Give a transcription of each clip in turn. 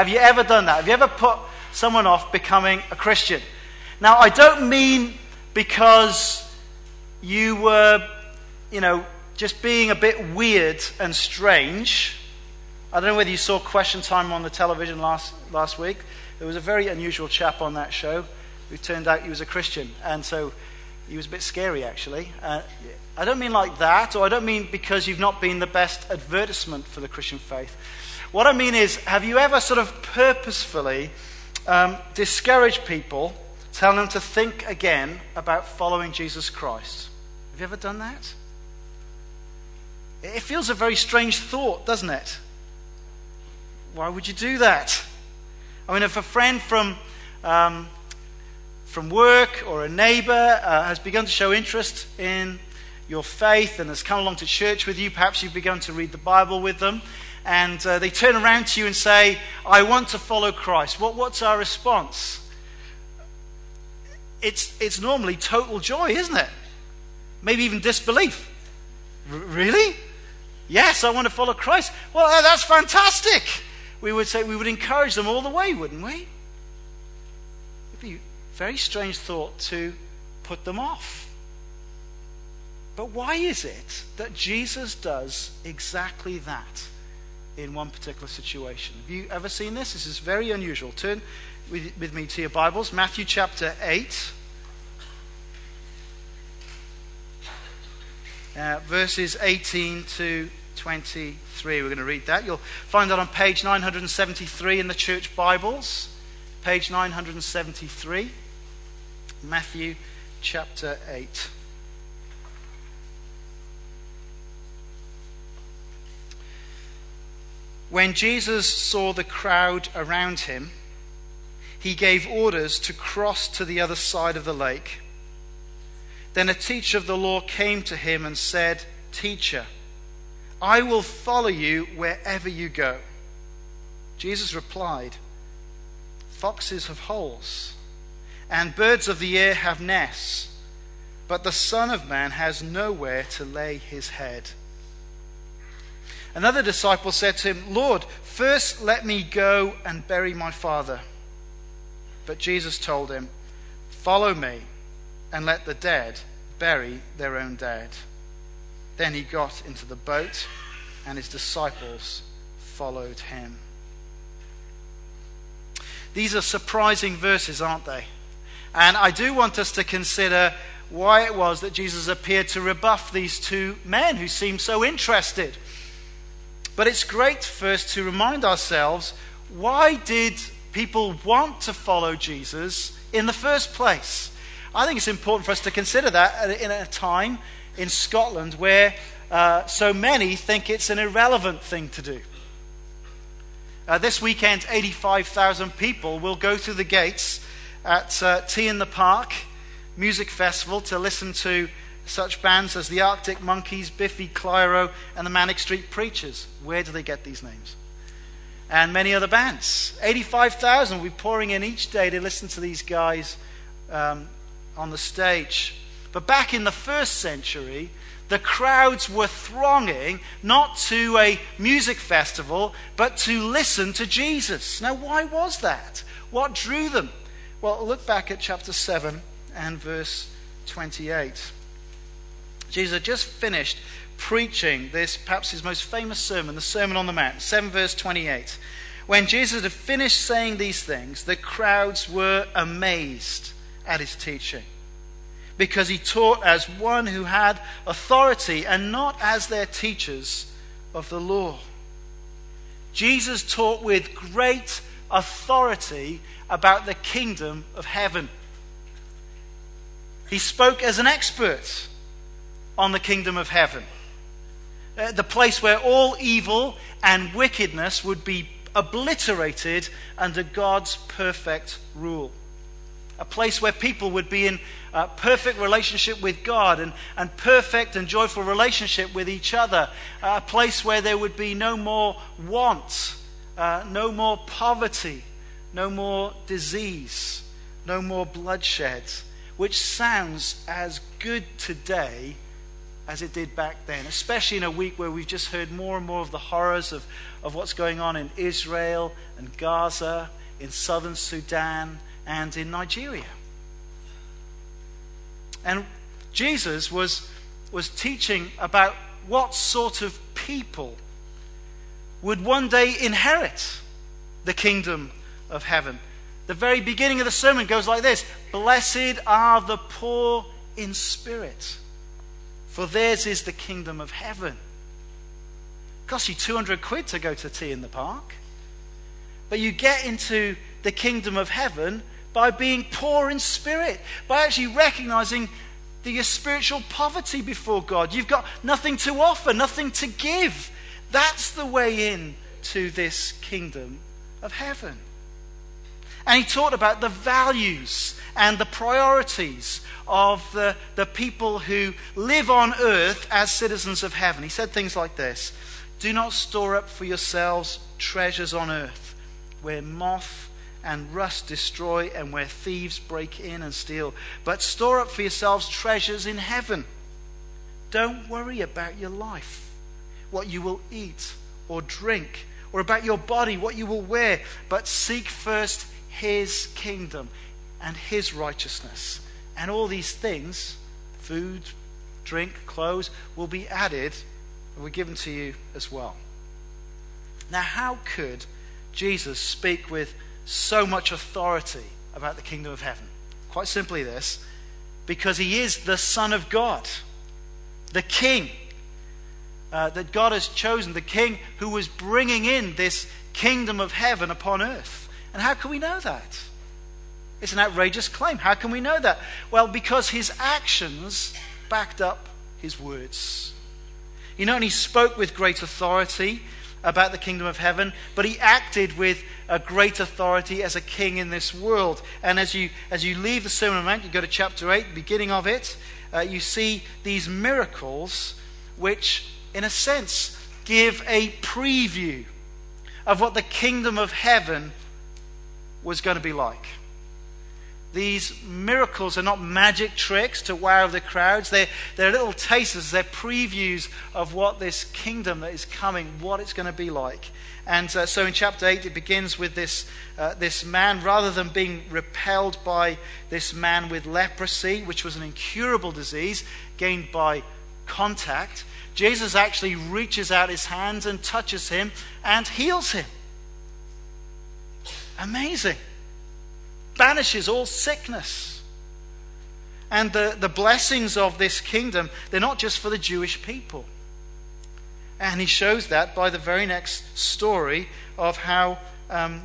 Have you ever done that? Have you ever put someone off becoming a Christian? Now, I don't mean because you were, you know, just being a bit weird and strange. I don't know whether you saw Question Time on the television last, last week. There was a very unusual chap on that show who turned out he was a Christian. And so he was a bit scary, actually. Uh, I don't mean like that, or I don't mean because you've not been the best advertisement for the Christian faith. What I mean is, have you ever sort of purposefully um, discouraged people, telling them to think again about following Jesus Christ? Have you ever done that? It feels a very strange thought, doesn't it? Why would you do that? I mean, if a friend from, um, from work or a neighbor uh, has begun to show interest in your faith and has come along to church with you, perhaps you've begun to read the Bible with them, and uh, they turn around to you and say, I want to follow Christ. What, what's our response? It's, it's normally total joy, isn't it? Maybe even disbelief. R- really? Yes, I want to follow Christ. Well, that's fantastic we would say we would encourage them all the way, wouldn't we? It'd be a very strange thought to put them off. But why is it that Jesus does exactly that in one particular situation? Have you ever seen this? This is very unusual. Turn with, with me to your Bibles, Matthew chapter 8. Uh, verses 18 to 23. We're going to read that. You'll find that on page 973 in the church Bibles. Page 973, Matthew chapter 8. When Jesus saw the crowd around him, he gave orders to cross to the other side of the lake. Then a teacher of the law came to him and said, Teacher, I will follow you wherever you go. Jesus replied, Foxes have holes, and birds of the air have nests, but the Son of Man has nowhere to lay his head. Another disciple said to him, Lord, first let me go and bury my father. But Jesus told him, Follow me, and let the dead bury their own dead. Then he got into the boat, and his disciples followed him. These are surprising verses, aren't they? And I do want us to consider why it was that Jesus appeared to rebuff these two men who seemed so interested. But it's great first to remind ourselves why did people want to follow Jesus in the first place? I think it's important for us to consider that in a time in Scotland where uh, so many think it's an irrelevant thing to do. Uh, this weekend, 85,000 people will go through the gates at uh, T in the Park Music Festival to listen to such bands as the Arctic Monkeys, Biffy Clyro, and the Manic Street Preachers. Where do they get these names? And many other bands. 85,000 will be pouring in each day to listen to these guys um, on the stage. But back in the first century, the crowds were thronging not to a music festival, but to listen to Jesus. Now, why was that? What drew them? Well, look back at chapter 7 and verse 28. Jesus had just finished preaching this, perhaps his most famous sermon, the Sermon on the Mount, 7 verse 28. When Jesus had finished saying these things, the crowds were amazed at his teaching because he taught as one who had authority and not as their teachers of the law. Jesus taught with great authority about the kingdom of heaven. He spoke as an expert on the kingdom of heaven, uh, the place where all evil and wickedness would be obliterated under God's perfect rule. A place where people would be in uh, perfect relationship with God and, and perfect and joyful relationship with each other, a place where there would be no more want, uh, no more poverty, no more disease, no more bloodshed, which sounds as good today as it did back then, especially in a week where we've just heard more and more of the horrors of, of what's going on in Israel and Gaza, in southern Sudan, and in Nigeria. And Jesus was, was teaching about what sort of people would one day inherit the kingdom of heaven. The very beginning of the sermon goes like this Blessed are the poor in spirit, for theirs is the kingdom of heaven. It costs you 200 quid to go to T in the Park. But you get into the kingdom of heaven by being poor in spirit, by actually recognizing the, your spiritual poverty before God. You've got nothing to offer, nothing to give. That's the way in to this kingdom of heaven. And he taught about the values and the priorities of the, the people who live on earth as citizens of heaven. He said things like this Do not store up for yourselves treasures on earth where moth and rust destroy, and where thieves break in and steal. But store up for yourselves treasures in heaven. Don't worry about your life, what you will eat or drink, or about your body, what you will wear, but seek first his kingdom and his righteousness. And all these things food, drink, clothes will be added and were given to you as well. Now, how could Jesus speak with so much authority about the kingdom of heaven? Quite simply, this because he is the Son of God, the King uh, that God has chosen, the King who was bringing in this kingdom of heaven upon earth. And how can we know that? It's an outrageous claim. How can we know that? Well, because his actions backed up his words. He not only spoke with great authority, about the kingdom of heaven, but he acted with a great authority as a king in this world. And as you, as you leave the Sermon on the Mount, you go to chapter 8, beginning of it, uh, you see these miracles which, in a sense, give a preview of what the kingdom of heaven was going to be like. These miracles are not magic tricks to wow the crowds. They're, they're little tasters, they're previews of what this kingdom that is coming, what it's going to be like. And uh, so in chapter 8, it begins with this, uh, this man, rather than being repelled by this man with leprosy, which was an incurable disease gained by contact, Jesus actually reaches out his hands and touches him and heals him. Amazing banishes all sickness. And the, the blessings of this kingdom, they're not just for the Jewish people. And he shows that by the very next story of how um,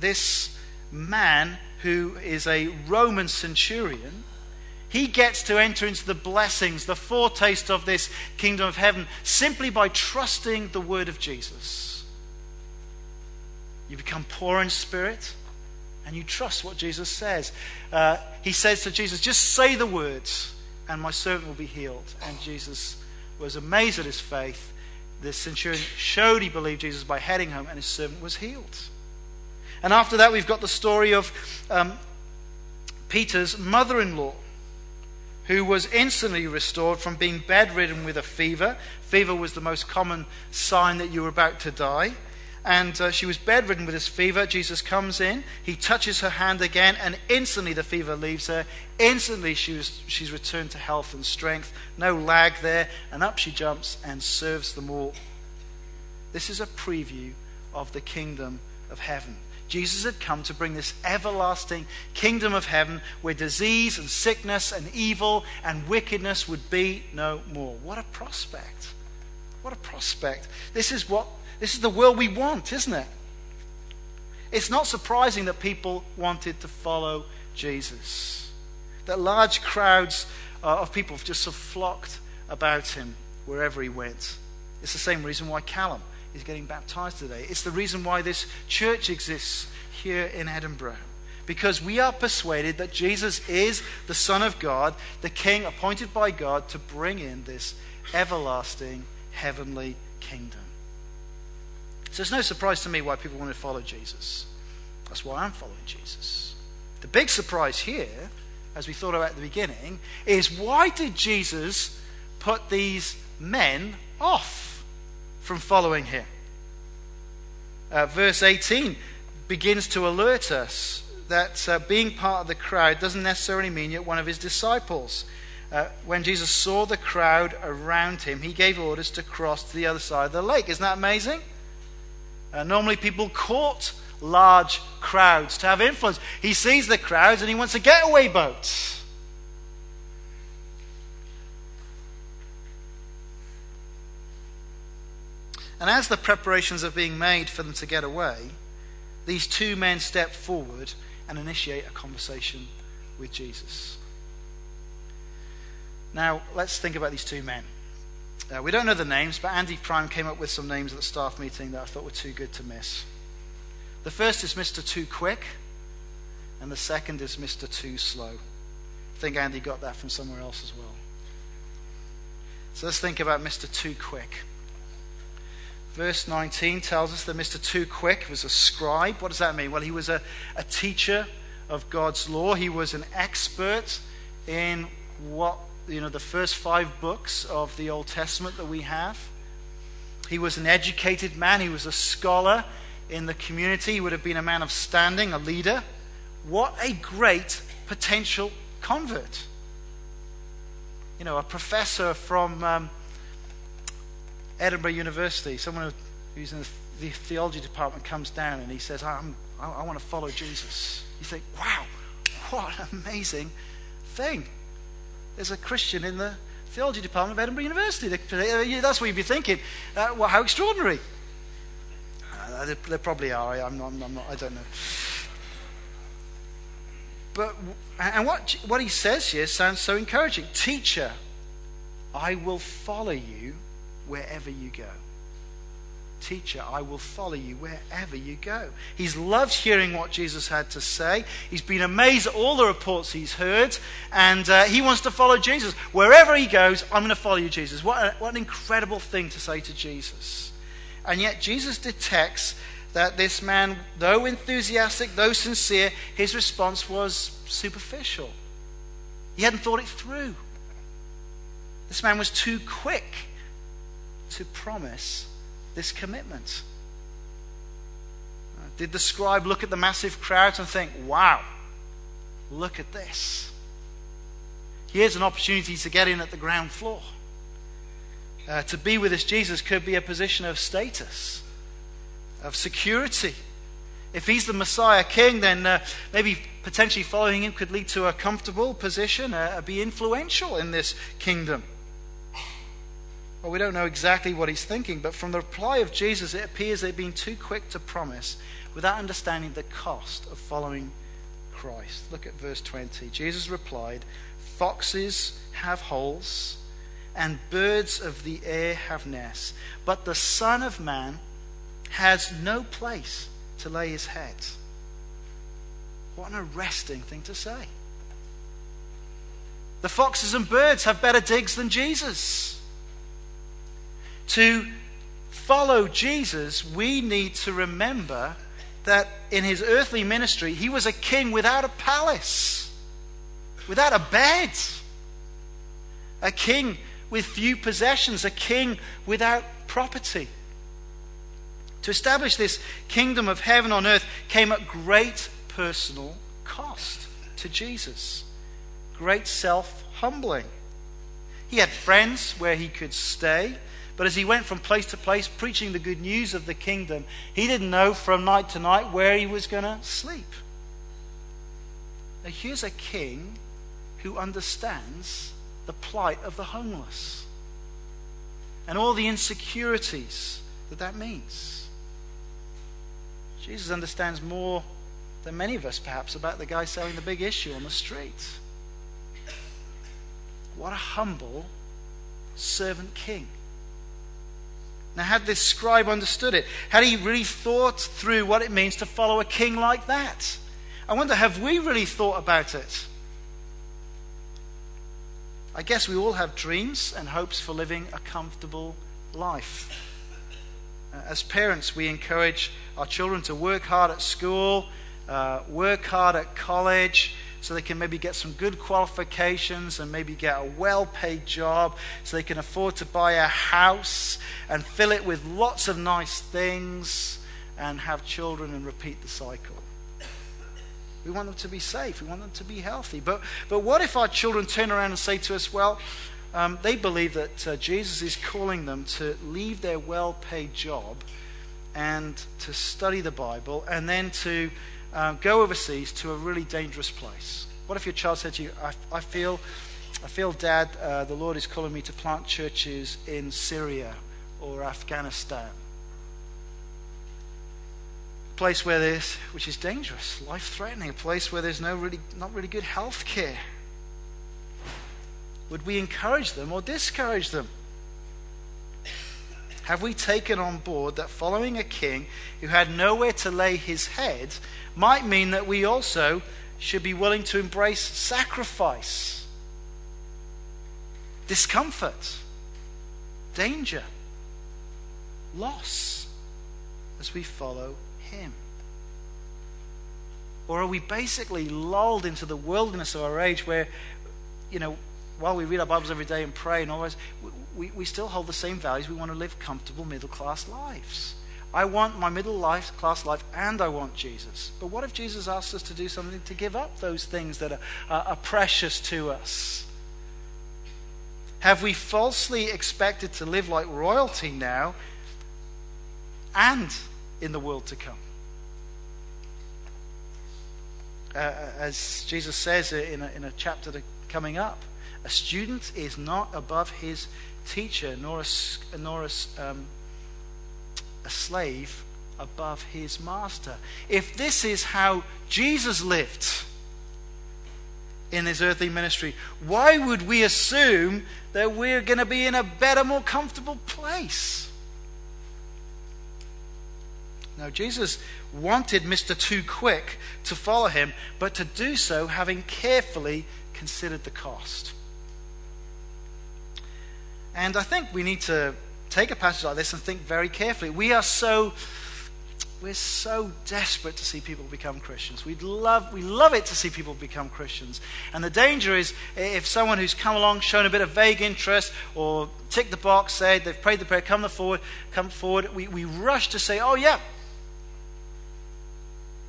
this man, who is a Roman centurion, he gets to enter into the blessings, the foretaste of this kingdom of heaven, simply by trusting the word of Jesus. You become poor in spirit and you trust what Jesus says. Uh, he says to Jesus, Just say the words, and my servant will be healed. And Jesus was amazed at his faith. The centurion showed he believed Jesus by heading home, and his servant was healed. And after that, we've got the story of um, Peter's mother in law, who was instantly restored from being bedridden with a fever. Fever was the most common sign that you were about to die and uh, she was bedridden with this fever. Jesus comes in, he touches her hand again, and instantly the fever leaves her. Instantly she was, she's returned to health and strength. No lag there, and up she jumps and serves them all. This is a preview of the kingdom of heaven. Jesus had come to bring this everlasting kingdom of heaven where disease and sickness and evil and wickedness would be no more. What a prospect! What a prospect. This is what this is the world we want, isn't it? It's not surprising that people wanted to follow Jesus, that large crowds uh, of people just sort of flocked about him wherever he went. It's the same reason why Callum is getting baptized today. It's the reason why this church exists here in Edinburgh. Because we are persuaded that Jesus is the Son of God, the King appointed by God to bring in this everlasting heavenly kingdom. So it's no surprise to me why people want to follow Jesus. That's why I'm following Jesus. The big surprise here, as we thought about at the beginning, is why did Jesus put these men off from following him. Uh, verse 18 begins to alert us that uh, being part of the crowd doesn't necessarily mean you're one of his disciples. Uh, when Jesus saw the crowd around him, he gave orders to cross to the other side of the lake. Isn't that amazing? Uh, normally, people court large crowds to have influence. He sees the crowds and he wants a getaway boat. And as the preparations are being made for them to get away, these two men step forward and initiate a conversation with Jesus. Now, let's think about these two men. Uh, we don't know the names, but Andy Prime came up with some names at the staff meeting that I thought were too good to miss. The first is Mr. Too Quick, and the second is Mr. Too Slow. I think Andy got that from somewhere else as well. So let's think about Mr. Too Quick. Verse 19 tells us that Mr. Too Quick was a scribe. What does that mean? Well, he was a, a teacher of God's law, he was an expert in what, you know, the first five books of the Old Testament that we have. He was an educated man, he was a scholar in the community. He would have been a man of standing, a leader. What a great potential convert. You know, a professor from um, Edinburgh University, someone who's in the theology department, comes down and he says, I'm, I, I want to follow Jesus. You think, wow, what an amazing thing. There's a Christian in the theology department of Edinburgh University. That's what you'd be thinking. Uh, well, how extraordinary. Uh, there, there, probably are. I, am not, I'm not, I don't know. But, and what, what he says here sounds so encouraging. Teacher, I will follow you wherever you go. Teacher, I will follow you wherever you go. He's loved hearing what Jesus had to say. He's been amazed at all the reports he's heard, and uh, he wants to follow Jesus. Wherever he goes, I'm going to follow you, Jesus. What, a, what an incredible thing to say to Jesus. And yet, Jesus detects that this man, though enthusiastic, though sincere, his response was superficial. He hadn't thought it through. This man was too quick to promise this commitment. Uh, did the scribe look at the massive crowds and think, wow, look at this? Here's an opportunity to get in at the ground floor. Uh, to be with this Jesus could be a position of status, of security. If he's the Messiah King, then uh, maybe potentially following him could lead to a comfortable position, uh, be influential in this kingdom. Well, we don't know exactly what he's thinking, but from the reply of Jesus, it appears they've been too quick to promise without understanding the cost of following Christ. Look at verse 20. Jesus replied, Foxes have holes and birds of the air have nests, but the Son of Man has no place to lay his head. What an arresting thing to say. The foxes and birds have better digs than Jesus. To follow Jesus, we need to remember that in his earthly ministry, he was a king without a palace, without a bed, a king with few possessions, a king without property. To establish this kingdom of heaven on earth came at great personal cost to Jesus, great self humbling. He had friends where he could stay, but as he went from place to place preaching the good news of the kingdom, he didn't know from night to night where he was going to sleep. Now, here's a king who understands the plight of the homeless and all the insecurities that that means. Jesus understands more than many of us, perhaps, about the guy selling the big issue on the street. What a humble servant king. Now, had this scribe understood it? Had he really thought through what it means to follow a king like that? I wonder, have we really thought about it? I guess we all have dreams and hopes for living a comfortable life. Uh, as parents, we encourage our children to work hard at school, uh, work hard at college so they can maybe get some good qualifications and maybe get a well paid job so they can afford to buy a house and fill it with lots of nice things and have children and repeat the cycle. We want them to be safe. We want them to be healthy. But, but what if our children turn around and say to us, well, um, they believe that uh, Jesus is calling them to leave their well paid job and to study the Bible and then to uh, go overseas to a really dangerous place? What if your child said to you, I, I feel, I feel, Dad, uh, the Lord is calling me to plant churches in Syria or Afghanistan? A place where there's, which is dangerous, life threatening, a place where there's no really, not really good health care. Would we encourage them or discourage them? Have we taken on board that following a king who had nowhere to lay his head might mean that we also should be willing to embrace sacrifice, discomfort, danger, loss as we follow him? Or are we basically lulled into the wilderness of our age where, you know, while we read our Bibles every day and pray and all this, we, we still hold the same values. We want to live comfortable middle class lives. I want my middle life, class life and I want Jesus. But what if Jesus asks us to do something to give up those things that are, are, are precious to us? Have we falsely expected to live like royalty now and in the world to come. Uh, uh, as Jesus says in a, in a chapter coming up, a student is not above his teacher, nor a, nor a, um, a slave above his master. If this is how Jesus lived in his earthly ministry, why would we assume that we're going to be in a better, more comfortable place? Now, Jesus wanted Mr. Too Quick to follow him, but to do so having carefully considered the cost. And I think we need to take a passage like this and think very carefully. We are so we're so desperate to see people become Christians. We'd love, we love it to see people become Christians. And the danger is if someone who's come along, shown a bit of vague interest, or ticked the box, said they've prayed the prayer, come forward, come forward, we, we rush to say, oh yeah,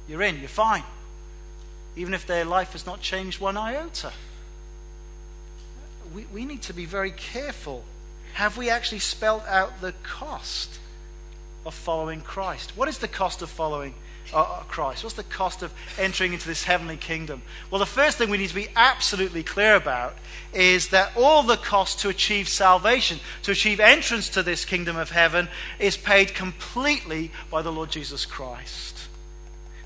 you're in, you're fine. Even if their life has not changed one iota. We, we need to be very careful. Have we actually spelt out the cost of following Christ? What is the cost of following uh, uh, Christ? What's the cost of entering into this heavenly kingdom? Well, the first thing we need to be absolutely clear about is that all the cost to achieve salvation, to achieve entrance to this kingdom of heaven, is paid completely by the Lord Jesus Christ.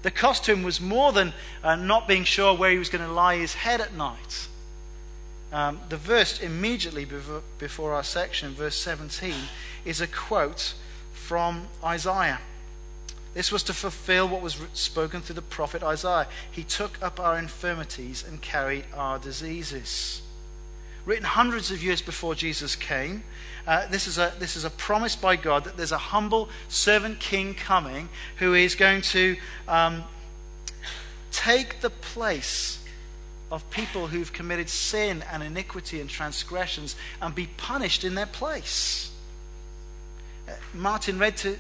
The cost to him was more than uh, not being sure where he was going to lie his head at night. Um, the verse immediately before, our section, verse 17, is a quote from Isaiah. This was to fulfill what was spoken through the prophet Isaiah. He took up our infirmities and carried our diseases. Written hundreds of years before Jesus came, uh, this, is a, this is a promise by God that there's a humble servant king coming who is going to um, take the place of people who've committed sin and iniquity and transgressions and be punished in their place. Uh, Martin read, to,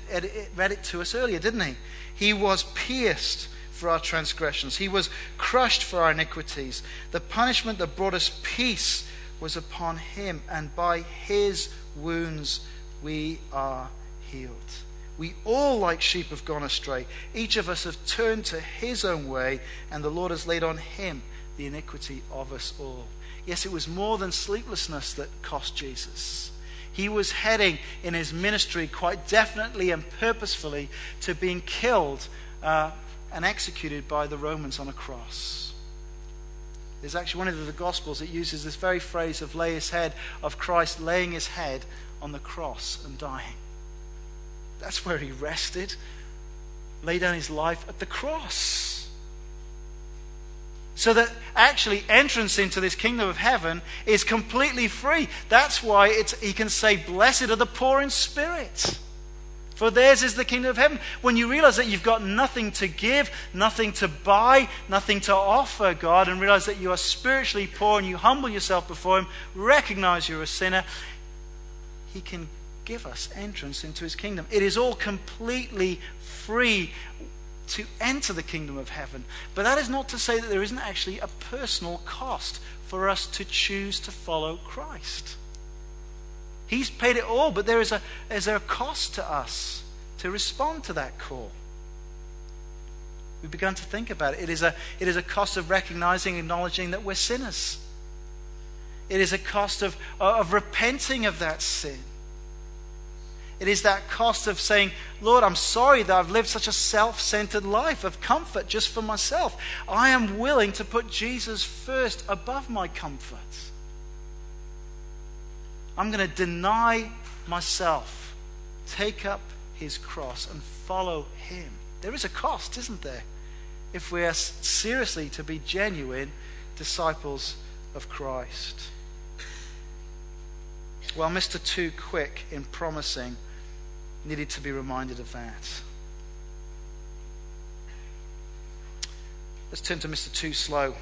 read it to us earlier, didn't he? He was pierced for our transgressions, he was crushed for our iniquities. The punishment that brought us peace was upon him, and by his wounds we are healed. We all, like sheep, have gone astray. Each of us have turned to his own way, and the Lord has laid on him the iniquity of us all. Yes, it was more than sleeplessness that cost Jesus. He was heading in his ministry quite definitely and purposefully to being killed uh, and executed by the Romans on a cross. There's actually one of the Gospels that uses this very phrase of lay his head, of Christ laying his head on the cross and dying. That's where he rested, laid down his life at the cross. So that actually entrance into this kingdom of heaven is completely free. That's why he can say, Blessed are the poor in spirit, For theirs is the kingdom of heaven. When you realize that you've got nothing to give, nothing to buy, nothing to offer God, and realize that you are spiritually poor and you humble yourself before Him, recognize you're a sinner, He can give us entrance into His kingdom. It is all completely free to enter the kingdom of heaven. But that is not to say that there isn't actually a personal cost for us to choose to follow Christ. He's paid it all, but there is a, is there a cost to us to respond to that call. We've begun to think about it. It is a, it is a cost of recognizing, acknowledging that we're sinners. It is a cost of, of repenting of that sin. It is that cost of saying, Lord, I'm sorry that I've lived such a self centered life of comfort just for myself. I am willing to put Jesus first above my comforts. I'm going to deny myself, take up his cross, and follow him. There is a cost, isn't there? If we are seriously to be genuine disciples of Christ. Well, Mr. Too Quick in promising needed to be reminded of that. Let's turn to Mr. Too Slow.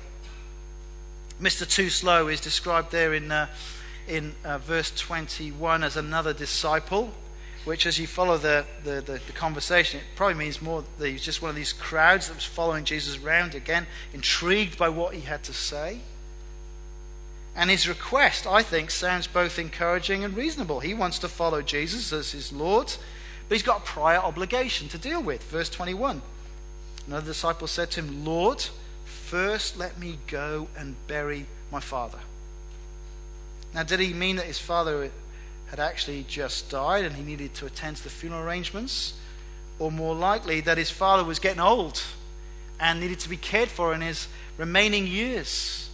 Mr. Too Slow is described there in uh, in uh, verse 21 as another disciple, which, as you follow the, the, the, the, conversation, it probably means more that he's just one of these crowds that was following Jesus around again, intrigued by what he had to say. And his request, I think, sounds both encouraging and reasonable. He wants to follow Jesus as his Lord, but he's got a prior obligation to deal with. Verse 21. Another disciple said to him, Lord, first let me go and bury my father. Now, did he mean that his father had actually just died and he needed to attend to the funeral arrangements? Or more likely, that his father was getting old and needed to be cared for in his remaining years?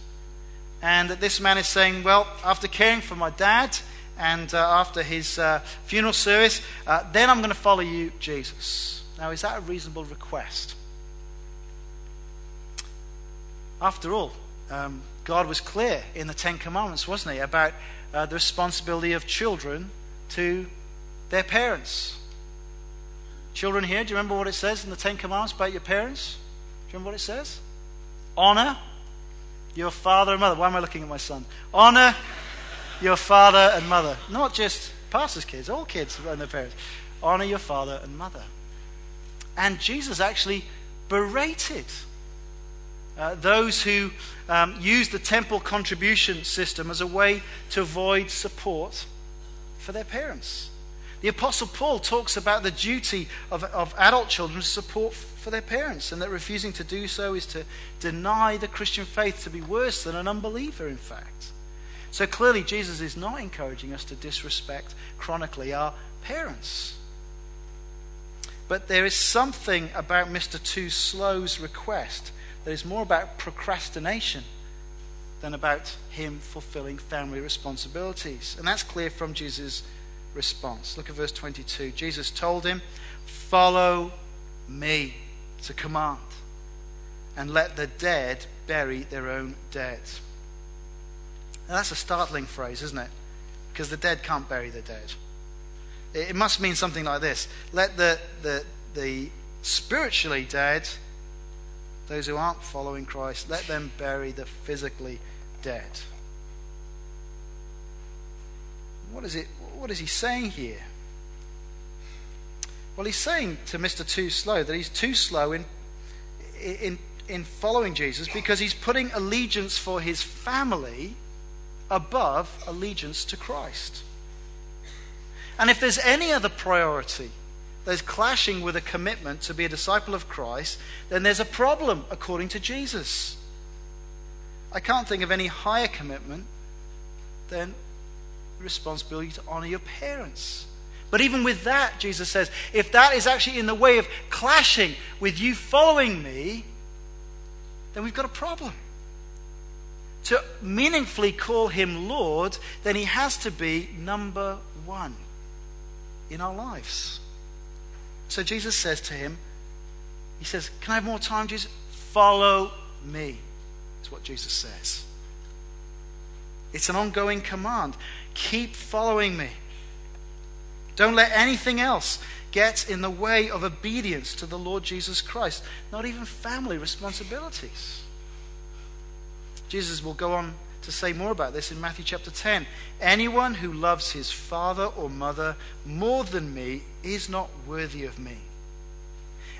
And that this man is saying, Well, after caring for my dad and uh, after his uh, funeral service, uh, then I'm going to follow you, Jesus. Now, is that a reasonable request? After all, um, God was clear in the Ten Commandments, wasn't he, about uh, the responsibility of children to their parents. Children here, do you remember what it says in the Ten Commandments about your parents? Do you remember what it says? Honor your father and mother. Why am I looking at my son? Honor your father and mother. Not just pastors' kids, all kids and their parents. Honor your father and mother. And Jesus actually berated uh, those who um, used the temple contribution system as a way to avoid support for their parents. The Apostle Paul talks about the duty of, of adult children to support for their parents, and that refusing to do so is to deny the Christian faith to be worse than an unbeliever, in fact. So clearly, Jesus is not encouraging us to disrespect chronically our parents. But there is something about Mr. Too Slow's request that is more about procrastination than about him fulfilling family responsibilities. And that's clear from Jesus' response. Look at verse 22. Jesus told him, Follow me. It's a command. And let the dead bury their own dead. Now, that's a startling phrase, isn't it? Because the dead can't bury the dead. It must mean something like this Let the, the, the spiritually dead those who aren't following Christ, let them bury the physically dead. What is it? What is he saying here? Well, he's saying to Mr. Too Slow that he's too slow in, in, in following Jesus because he's putting allegiance for his family above allegiance to Christ. And if there's any other priority that's clashing with a commitment to be a disciple of Christ, then there's a problem according to Jesus. I can't think of any higher commitment than responsibility to honor your parents. But even with that, Jesus says, if that is actually in the way of clashing with you following me, then we've got a problem. To meaningfully call him Lord, then he has to be number one in our lives. So Jesus says to him, He says, Can I have more time, Jesus? Follow me. That's what Jesus says. It's an ongoing command. Keep following me. Don't let anything else get in the way of obedience to the Lord Jesus Christ, not even family responsibilities. Jesus will go on to say more about this in Matthew chapter 10. Anyone who loves his father or mother more than me is not worthy of me.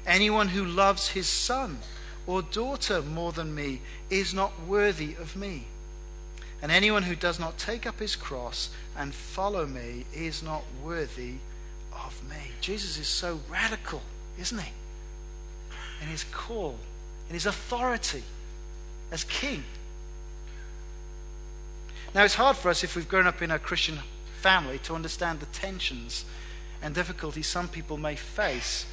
Anyone who loves his son or daughter more than me is not worthy of me. And anyone who does not take up his cross and follow me is not worthy of me. Jesus is so radical, isn't he? In his call, in his authority as king. Now, it's hard for us if we've grown up in a Christian family to understand the tensions and difficulties some people may face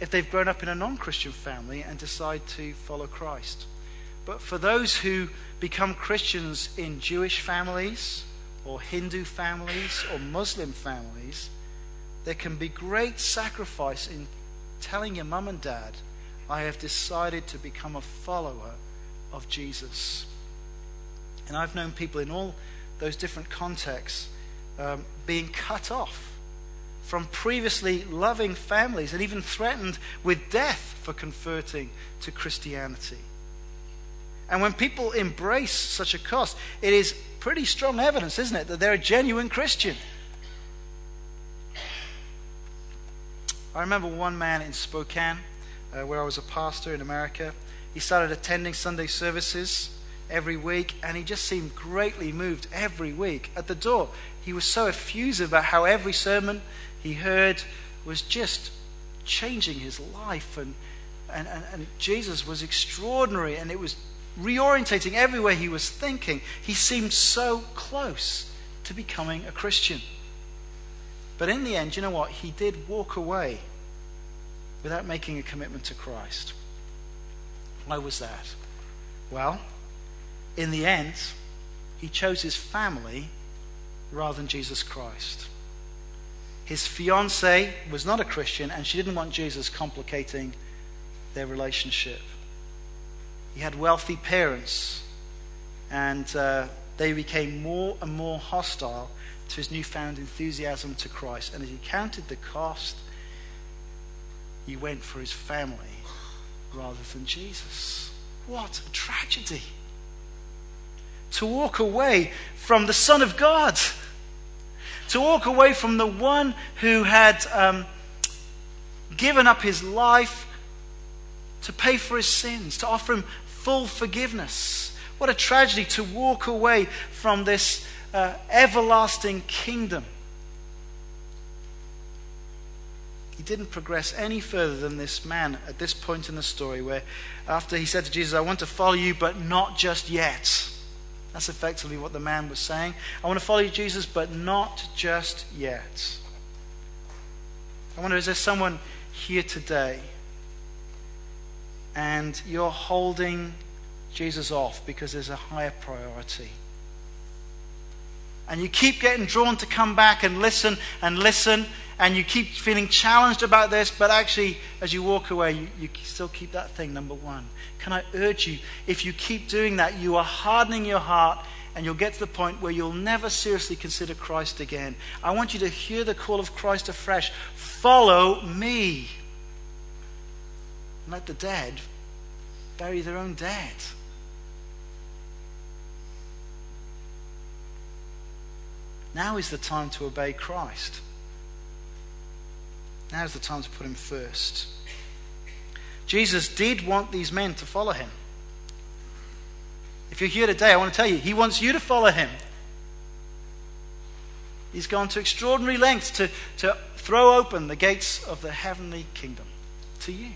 if they've grown up in a non Christian family and decide to follow Christ. But for those who become Christians in Jewish families, or Hindu families, or Muslim families, there can be great sacrifice in telling your mum and dad, I have decided to become a follower of Jesus. And I've known people in all those different contexts um, being cut off from previously loving families and even threatened with death for converting to Christianity. And when people embrace such a cost, it is pretty strong evidence, isn't it, that they're a genuine Christian. I remember one man in Spokane, uh, where I was a pastor in America. He started attending Sunday services every week, and he just seemed greatly moved every week. At the door, he was so effusive about how every sermon he heard was just changing his life. And, and, and, and Jesus was extraordinary, and it was reorientating everywhere he was thinking. He seemed so close to becoming a Christian. But in the end, you know what? He did walk away without making a commitment to Christ. Why was that? Well, in the end, he chose his family rather than Jesus Christ. His fiancee was not a Christian, and she didn't want Jesus complicating their relationship. He had wealthy parents, and uh, they became more and more hostile to his newfound enthusiasm to Christ. And as he counted the cost, he went for his family rather than Jesus. What a tragedy! To walk away from the Son of God, to walk away from the one who had um, given up his life to pay for his sins, to offer him full forgiveness. What a tragedy to walk away from this uh, everlasting kingdom. He didn't progress any further than this man at this point in the story, where after he said to Jesus, I want to follow you, but not just yet. That's effectively what the man was saying. I want to follow you, Jesus, but not just yet. I wonder, is there someone here today and you're holding Jesus off because there's a higher priority. And you keep getting drawn to come back and listen and listen, and you keep feeling challenged about this, but actually, as you walk away, you, you still keep that thing number one. Can I urge you, if you keep doing that, you are hardening your heart and you'll get to the point where you'll never seriously consider Christ again. I want you to hear the call of Christ afresh follow me. Let the dead bury their own dead. Now is the time to obey Christ. Now is the time to put him first. Jesus did want these men to follow him. If you're here today, I want to tell you, he wants you to follow him. He's gone to extraordinary lengths to, to throw open the gates of the heavenly kingdom to you.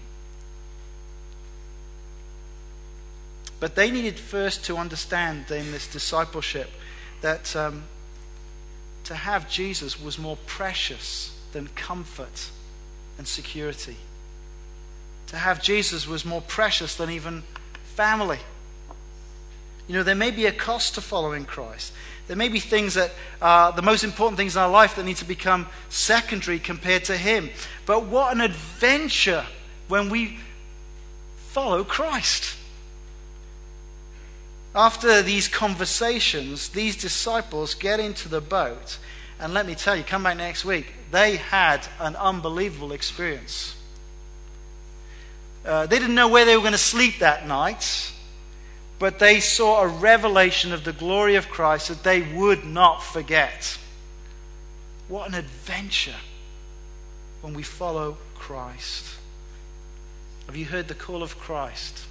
But they needed first to understand in this discipleship that um, to have Jesus was more precious than comfort and security. To have Jesus was more precious than even family. You know, there may be a cost to following Christ. There may be things that are the most important things in our life that need to become secondary compared to Him. But what an adventure when we follow Christ. After these conversations, these disciples get into the boat. And let me tell you, come back next week. they had an unbelievable experience. Uh, they didn't know where they were going to sleep that night, but they saw a revelation of the glory of Christ that they would not forget. What an adventure when we follow Christ. Have you heard the call of Christ?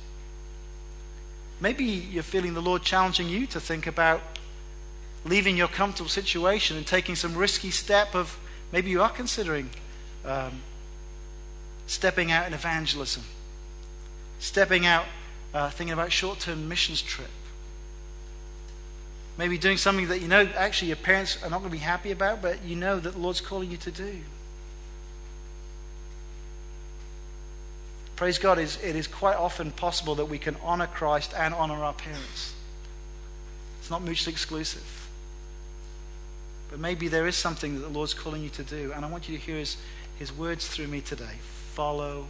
Maybe you're feeling the Lord challenging you to think about leaving your comfortable situation and taking some risky step of maybe you are considering um, stepping out in evangelism, stepping out uh, thinking about short-term missions trip. Maybe doing something that you know actually your parents are not going to be happy about, but you know that the Lord's calling you to do. Praise God, is, it is quite often possible that we can honor Christ and honor our parents. It's not mutually exclusive. But maybe there is something that the Lord's calling you to do, and I want you to hear his, his words through me today. Follow